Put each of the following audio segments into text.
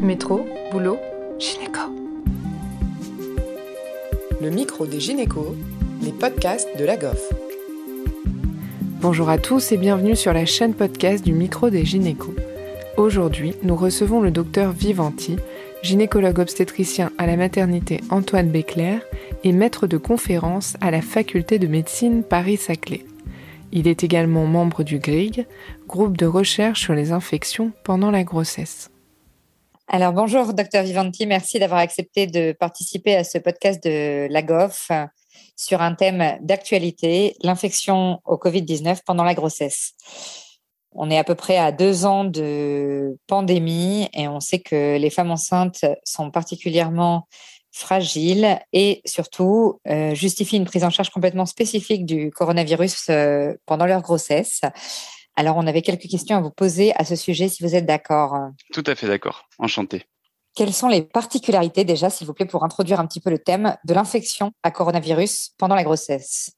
Métro, boulot, gynéco. Le micro des gynécos, les podcasts de la GOF. Bonjour à tous et bienvenue sur la chaîne podcast du micro des gynécos. Aujourd'hui, nous recevons le docteur Vivanti, gynécologue obstétricien à la maternité Antoine Béclair et maître de conférence à la faculté de médecine Paris-Saclay. Il est également membre du GRIG, groupe de recherche sur les infections pendant la grossesse. Alors bonjour, docteur Vivanti, merci d'avoir accepté de participer à ce podcast de la GOF sur un thème d'actualité, l'infection au Covid-19 pendant la grossesse. On est à peu près à deux ans de pandémie et on sait que les femmes enceintes sont particulièrement fragile et surtout euh, justifie une prise en charge complètement spécifique du coronavirus euh, pendant leur grossesse. Alors, on avait quelques questions à vous poser à ce sujet, si vous êtes d'accord. Tout à fait d'accord. Enchanté. Quelles sont les particularités déjà, s'il vous plaît, pour introduire un petit peu le thème de l'infection à coronavirus pendant la grossesse?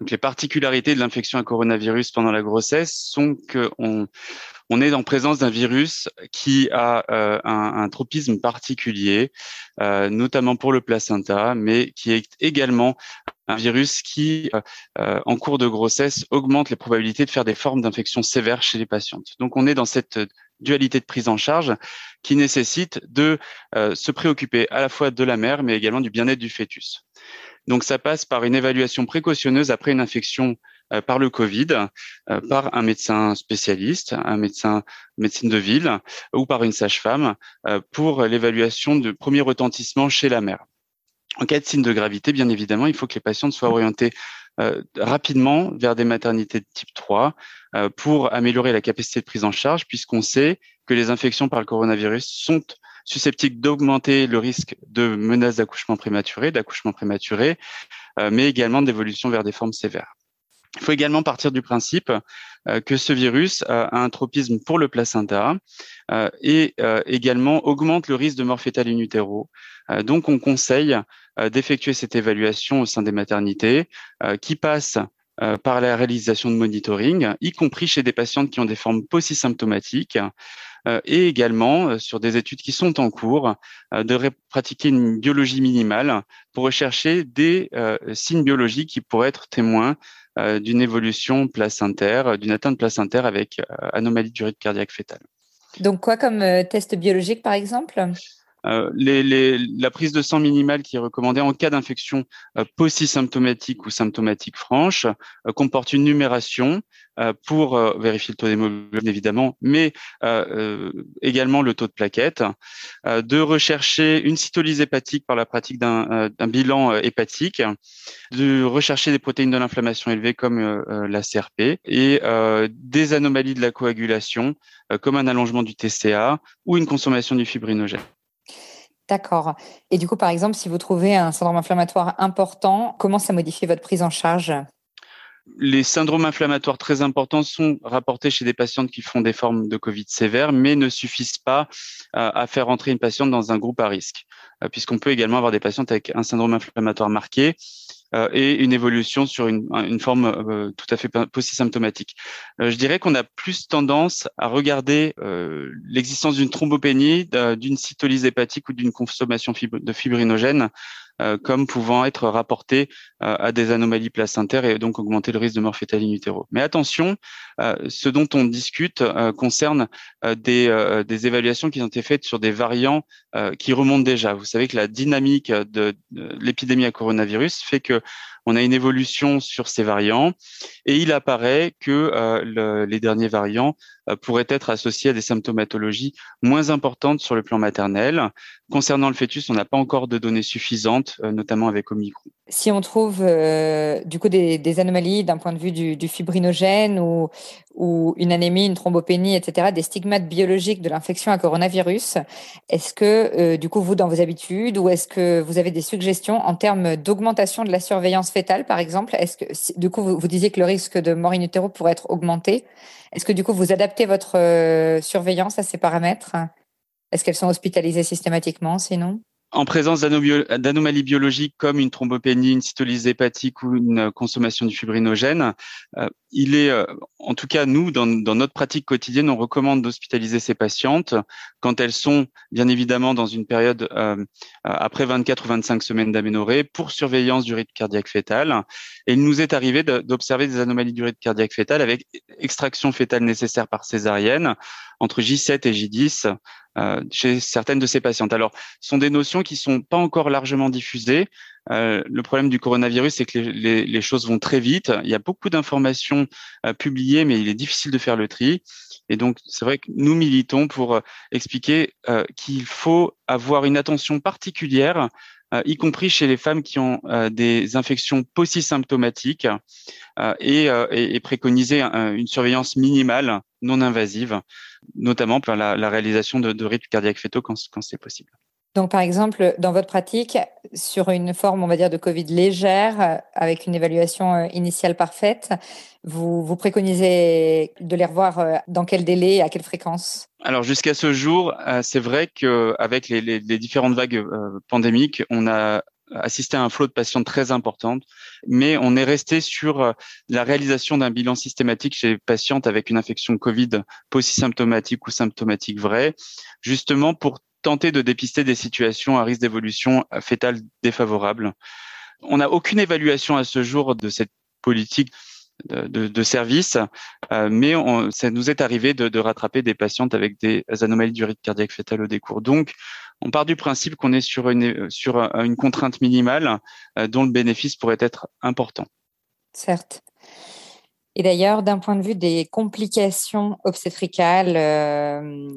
Donc, les particularités de l'infection à coronavirus pendant la grossesse sont qu'on on est en présence d'un virus qui a euh, un, un, tropisme particulier, euh, notamment pour le placenta, mais qui est également un virus qui, euh, en cours de grossesse, augmente les probabilités de faire des formes d'infection sévères chez les patientes. Donc, on est dans cette dualité de prise en charge qui nécessite de se préoccuper à la fois de la mère, mais également du bien-être du fœtus. Donc, ça passe par une évaluation précautionneuse après une infection euh, par le Covid, euh, par un médecin spécialiste, un médecin médecine de ville ou par une sage-femme euh, pour l'évaluation de premier retentissement chez la mère. En cas de signe de gravité, bien évidemment, il faut que les patientes soient orientées rapidement vers des maternités de type 3 pour améliorer la capacité de prise en charge, puisqu'on sait que les infections par le coronavirus sont susceptibles d'augmenter le risque de menaces d'accouchement prématuré, d'accouchement prématuré, mais également d'évolution vers des formes sévères. Il faut également partir du principe euh, que ce virus a un tropisme pour le placenta euh, et euh, également augmente le risque de mort fétale in utero. donc, on conseille d'effectuer cette évaluation au sein des maternités qui passe par la réalisation de monitoring, y compris chez des patientes qui ont des formes post-symptomatiques, et également sur des études qui sont en cours, de pratiquer une biologie minimale pour rechercher des signes biologiques qui pourraient être témoins euh, d'une évolution placentaire, d'une atteinte placentaire avec euh, anomalie du rythme cardiaque fœtal. Donc quoi comme euh, test biologique par exemple? euh, les, la prise de sang minimale qui est recommandée en cas d'infection euh, post-symptomatique ou symptomatique franche euh, comporte une numération pour vérifier le taux d'hémoglobine évidemment, mais également le taux de plaquettes, de rechercher une cytolyse hépatique par la pratique d'un bilan hépatique, de rechercher des protéines de l'inflammation élevées comme la CRP et des anomalies de la coagulation comme un allongement du TCA ou une consommation du fibrinogène. D'accord. Et du coup, par exemple, si vous trouvez un syndrome inflammatoire important, comment ça modifie votre prise en charge? Les syndromes inflammatoires très importants sont rapportés chez des patientes qui font des formes de Covid sévères, mais ne suffisent pas euh, à faire entrer une patiente dans un groupe à risque, euh, puisqu'on peut également avoir des patientes avec un syndrome inflammatoire marqué euh, et une évolution sur une, forme euh, tout à fait post-symptomatique. Euh, je dirais qu'on a plus tendance à regarder l'existence d'une thrombopénie, d'une cytolyse hépatique ou d'une consommation de fibrinogène euh, comme pouvant être rapporté euh, à des anomalies placentaires et donc augmenter le risque de mort fétale in utero. Mais attention, euh, ce dont on discute concerne des, des évaluations qui ont été faites sur des variants qui remontent déjà. Vous savez que la dynamique de, de l'épidémie à coronavirus fait que on a une évolution sur ces variants et il apparaît que euh, les derniers variants euh, pourraient être associés à des symptomatologies moins importantes sur le plan maternel. Concernant le fœtus, on n'a pas encore de données suffisantes, euh, notamment avec Omicron. Si on trouve du coup des, anomalies d'un point de vue du, fibrinogène ou, ou, une anémie, une thrombopénie, etc., des stigmates biologiques de l'infection à coronavirus, est-ce que du coup vous dans vos habitudes ou est-ce que vous avez des suggestions en termes d'augmentation de la surveillance par exemple? Est-ce que, du coup, vous, disiez que le risque de mort in utero pourrait être augmenté. Est-ce que, du coup, vous adaptez votre euh, surveillance à ces paramètres? Est-ce qu'elles sont hospitalisées systématiquement, sinon? En présence d'anomalies biologiques comme une thrombopénie, une cytolyse hépatique ou une consommation du fibrinogène, euh, il est, euh, en tout cas, nous, dans, notre pratique quotidienne, on recommande d'hospitaliser ces patientes quand elles sont, bien évidemment, dans une période euh, après 24 ou 25 semaines d'aménorrhée pour surveillance du rythme cardiaque fœtal. Et il nous est arrivé d'observer des anomalies du rythme cardiaque fœtal avec extraction fœtale nécessaire par césarienne entre J7 et J10 euh, chez certaines de ces patientes. Alors, ce sont des notions qui sont pas encore largement diffusées. Euh, le problème du coronavirus, c'est que les, choses vont très vite. Il y a beaucoup d'informations euh, publiées, mais il est difficile de faire le tri. Et donc, c'est vrai que nous militons pour expliquer qu'il faut avoir une attention particulière euh, y compris chez les femmes qui ont euh, des infections post-symptomatiques euh, et, préconiser une surveillance minimale non invasive, notamment pour la, réalisation de, de rythmes cardiaques fétaux quand c'est possible. Donc, par exemple, dans votre pratique, sur une forme, on va dire, de Covid légère, avec une évaluation euh, initiale parfaite, vous, préconisez de les revoir euh, dans quel délai à quelle fréquence? Alors, jusqu'à ce jour, euh, c'est vrai qu'avec les, les, les, différentes vagues pandémiques, on a assisté à un flot de patients très important, mais on est resté sur la réalisation d'un bilan systématique chez les patientes avec une infection Covid post-symptomatique ou symptomatique vraie, justement pour tenter de dépister des situations à risque d'évolution fétale défavorable. On n'a aucune évaluation à ce jour de cette politique de, service, euh, mais ça nous est arrivé de, rattraper des patientes avec des anomalies du rythme cardiaque fœtal au décours. Donc, on part du principe qu'on est sur une, sur une contrainte minimale euh, dont le bénéfice pourrait être important. Certes. Et d'ailleurs, d'un point de vue des complications obstétricales euh,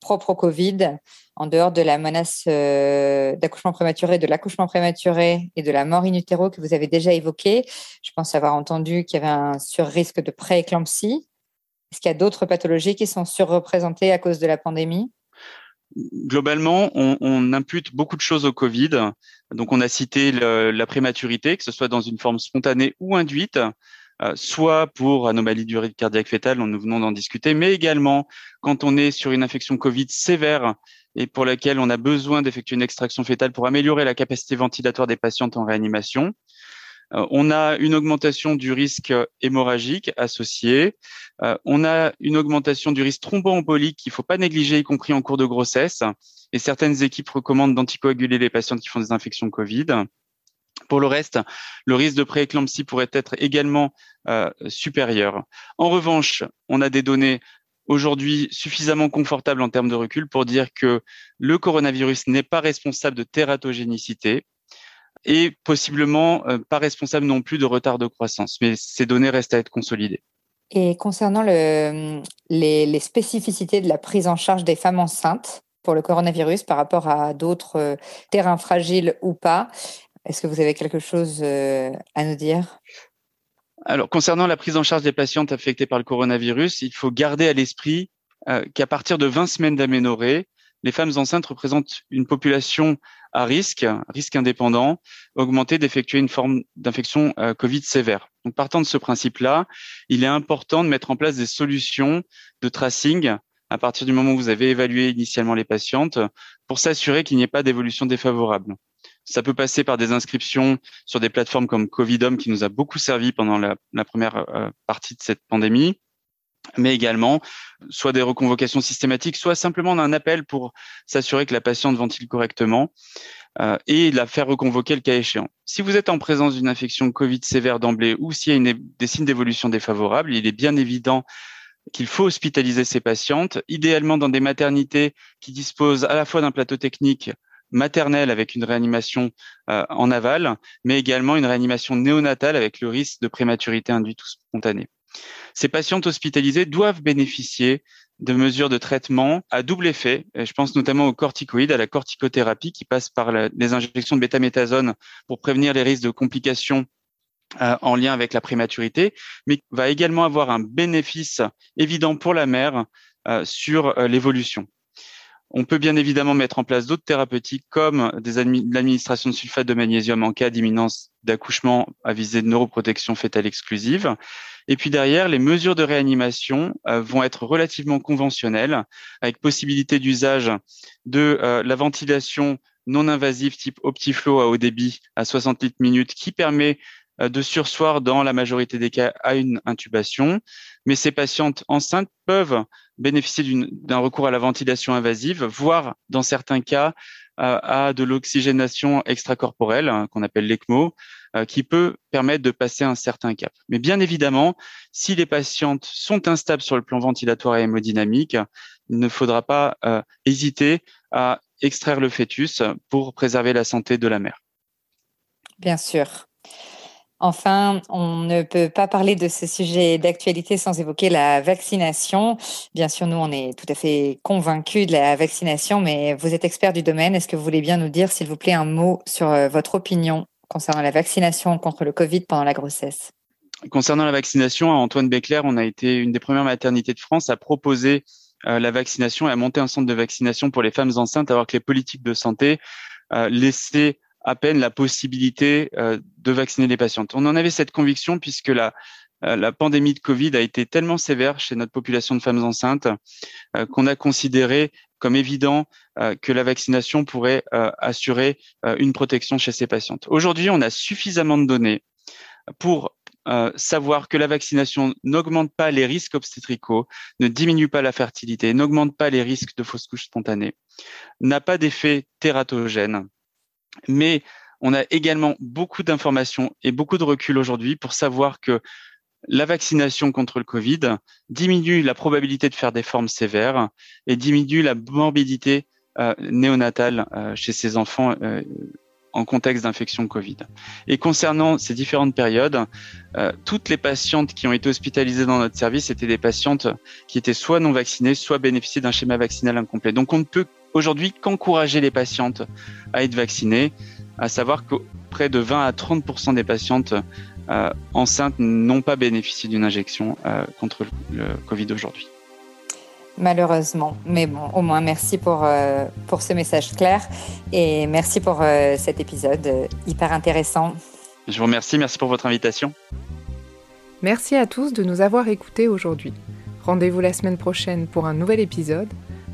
propres au Covid, en dehors de la menace euh, d'accouchement prématuré, de l'accouchement prématuré et de la mort in utero que vous avez déjà évoqué. Je pense avoir entendu qu'il y avait un surrisque de prééclampsie. Est-ce qu'il y a d'autres pathologies qui sont surreprésentées à cause de la pandémie? Globalement, on, impute beaucoup de choses au Covid. Donc, on a cité la prématurité, que ce soit dans une forme spontanée ou induite. Euh, soit pour anomalie du rythme cardiaque fœtal, nous venons d'en discuter, mais également quand on est sur une infection Covid sévère et pour laquelle on a besoin d'effectuer une extraction fétale pour améliorer la capacité ventilatoire des patientes en réanimation. Euh, on a une augmentation du risque hémorragique associé. Euh, on a une augmentation du risque thromboembolique qu'il ne faut pas négliger, y compris en cours de grossesse. Et certaines équipes recommandent d'anticoaguler les patientes qui font des infections Covid. Pour le reste, le risque de prééclampsie pourrait être également euh, supérieur. En revanche, on a des données aujourd'hui suffisamment confortables en termes de recul pour dire que le coronavirus n'est pas responsable de tératogénicité et possiblement euh, pas responsable non plus de retard de croissance. Mais ces données restent à être consolidées. Et concernant le, les, les, spécificités de la prise en charge des femmes enceintes pour le coronavirus par rapport à d'autres euh, terrains fragiles ou pas, est-ce que vous avez quelque chose euh, à nous dire? Alors, concernant la prise en charge des patientes affectées par le coronavirus, il faut garder à l'esprit euh, qu'à partir de 20 semaines d'aménorrhée, les femmes enceintes représentent une population à risque, risque indépendant, augmenté d'effectuer une forme d'infection euh, Covid sévère. Donc, partant de ce principe-là, il est important de mettre en place des solutions de tracing à partir du moment où vous avez évalué initialement les patientes pour s'assurer qu'il n'y ait pas d'évolution défavorable. Ça peut passer par des inscriptions sur des plateformes comme Covidom qui nous a beaucoup servi pendant la, première euh, partie de cette pandémie mais également soit des reconvocations systématiques, soit simplement un appel pour s'assurer que la patiente ventile correctement euh, et la faire reconvoquer le cas échéant. Si vous êtes en présence d'une infection Covid sévère d'emblée ou s'il y a des signes d'évolution défavorable, il est bien évident qu'il faut hospitaliser ces patientes, idéalement dans des maternités qui disposent à la fois d'un plateau technique maternelle avec une réanimation euh, en aval, mais également une réanimation néonatale avec le risque de prématurité induite ou spontanée. Ces patientes hospitalisées doivent bénéficier de mesures de traitement à double effet. je pense notamment aux corticoïdes, à la corticothérapie qui passe par les injections de bêta-méthasone pour prévenir les risques de complications euh, en lien avec la prématurité, mais va également avoir un bénéfice évident pour la mère euh, sur l'évolution. On peut bien évidemment mettre en place d'autres thérapeutiques comme l'administration de sulfate de magnésium en cas d'imminence d'accouchement à visée de neuroprotection fétale exclusive. Et puis derrière, les mesures de réanimation euh, vont être relativement conventionnelles, avec possibilité d'usage de euh, la ventilation non invasive type Optiflow à haut débit à 60 litres minutes qui permet de sursoir dans la majorité des cas à une intubation, mais ces patientes enceintes peuvent bénéficier d'un recours à la ventilation invasive, voire dans certains cas à de l'oxygénation extracorporelle, hein, qu'on appelle l'ECMO, euh, qui peut permettre de passer un certain cap. Mais bien évidemment, si les patientes sont instables sur le plan ventilatoire et hémodynamique, il ne faudra pas euh, hésiter à extraire le fœtus pour préserver la santé de la mère. Bien sûr. Enfin, on ne peut pas parler de ce sujet d'actualité sans évoquer la vaccination. Bien sûr, nous, on est tout à fait convaincus de la vaccination, mais vous êtes expert du domaine. Est-ce que vous voulez bien nous dire, s'il vous plaît, un mot sur euh, votre opinion concernant la vaccination contre le Covid pendant la grossesse? Concernant la vaccination, à Antoine Béclair, on a été une des premières maternités de France à proposer euh, la vaccination et à monter un centre de vaccination pour les femmes enceintes, alors que les politiques de santé euh, laissaient à peine la possibilité euh, de vacciner les patientes. On en avait cette conviction puisque la, euh, la pandémie de Covid a été tellement sévère chez notre population de femmes enceintes euh, qu'on a considéré comme évident que la vaccination pourrait assurer une protection chez ces patientes. Aujourd'hui, on a suffisamment de données pour savoir que la vaccination n'augmente pas les risques obstétricaux, ne diminue pas la fertilité, n'augmente pas les risques de fausse couche spontanée, n'a pas d'effet tératogène mais on a également beaucoup d'informations et beaucoup de recul aujourd'hui pour savoir que la vaccination contre le Covid diminue la probabilité de faire des formes sévères et diminue la morbidité euh, néonatale euh, chez ces enfants euh, en contexte d'infection Covid. Et concernant ces différentes périodes, toutes les patientes qui ont été hospitalisées dans notre service étaient des patientes qui étaient soit non vaccinées, soit bénéficiaient d'un schéma vaccinal incomplet. Donc on ne peut aujourd'hui qu'encourager les patientes à être vaccinées, à savoir que près de 20 à 30% des patientes euh, enceintes n'ont pas bénéficié d'une injection euh, contre le, Covid aujourd'hui. Malheureusement, mais bon, au moins merci pour, euh, pour ce message clair et merci pour cet épisode hyper intéressant. Je vous remercie, merci pour votre invitation. Merci à tous de nous avoir écoutés aujourd'hui. Rendez-vous la semaine prochaine pour un nouvel épisode.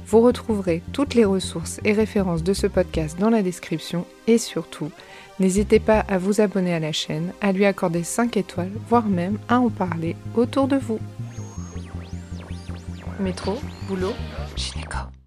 Vous retrouverez toutes les ressources et références de ce podcast dans la description et surtout, n'hésitez pas à vous abonner à la chaîne, à lui accorder 5 étoiles, voire même à en parler autour de vous. Métro, boulot, gynéco.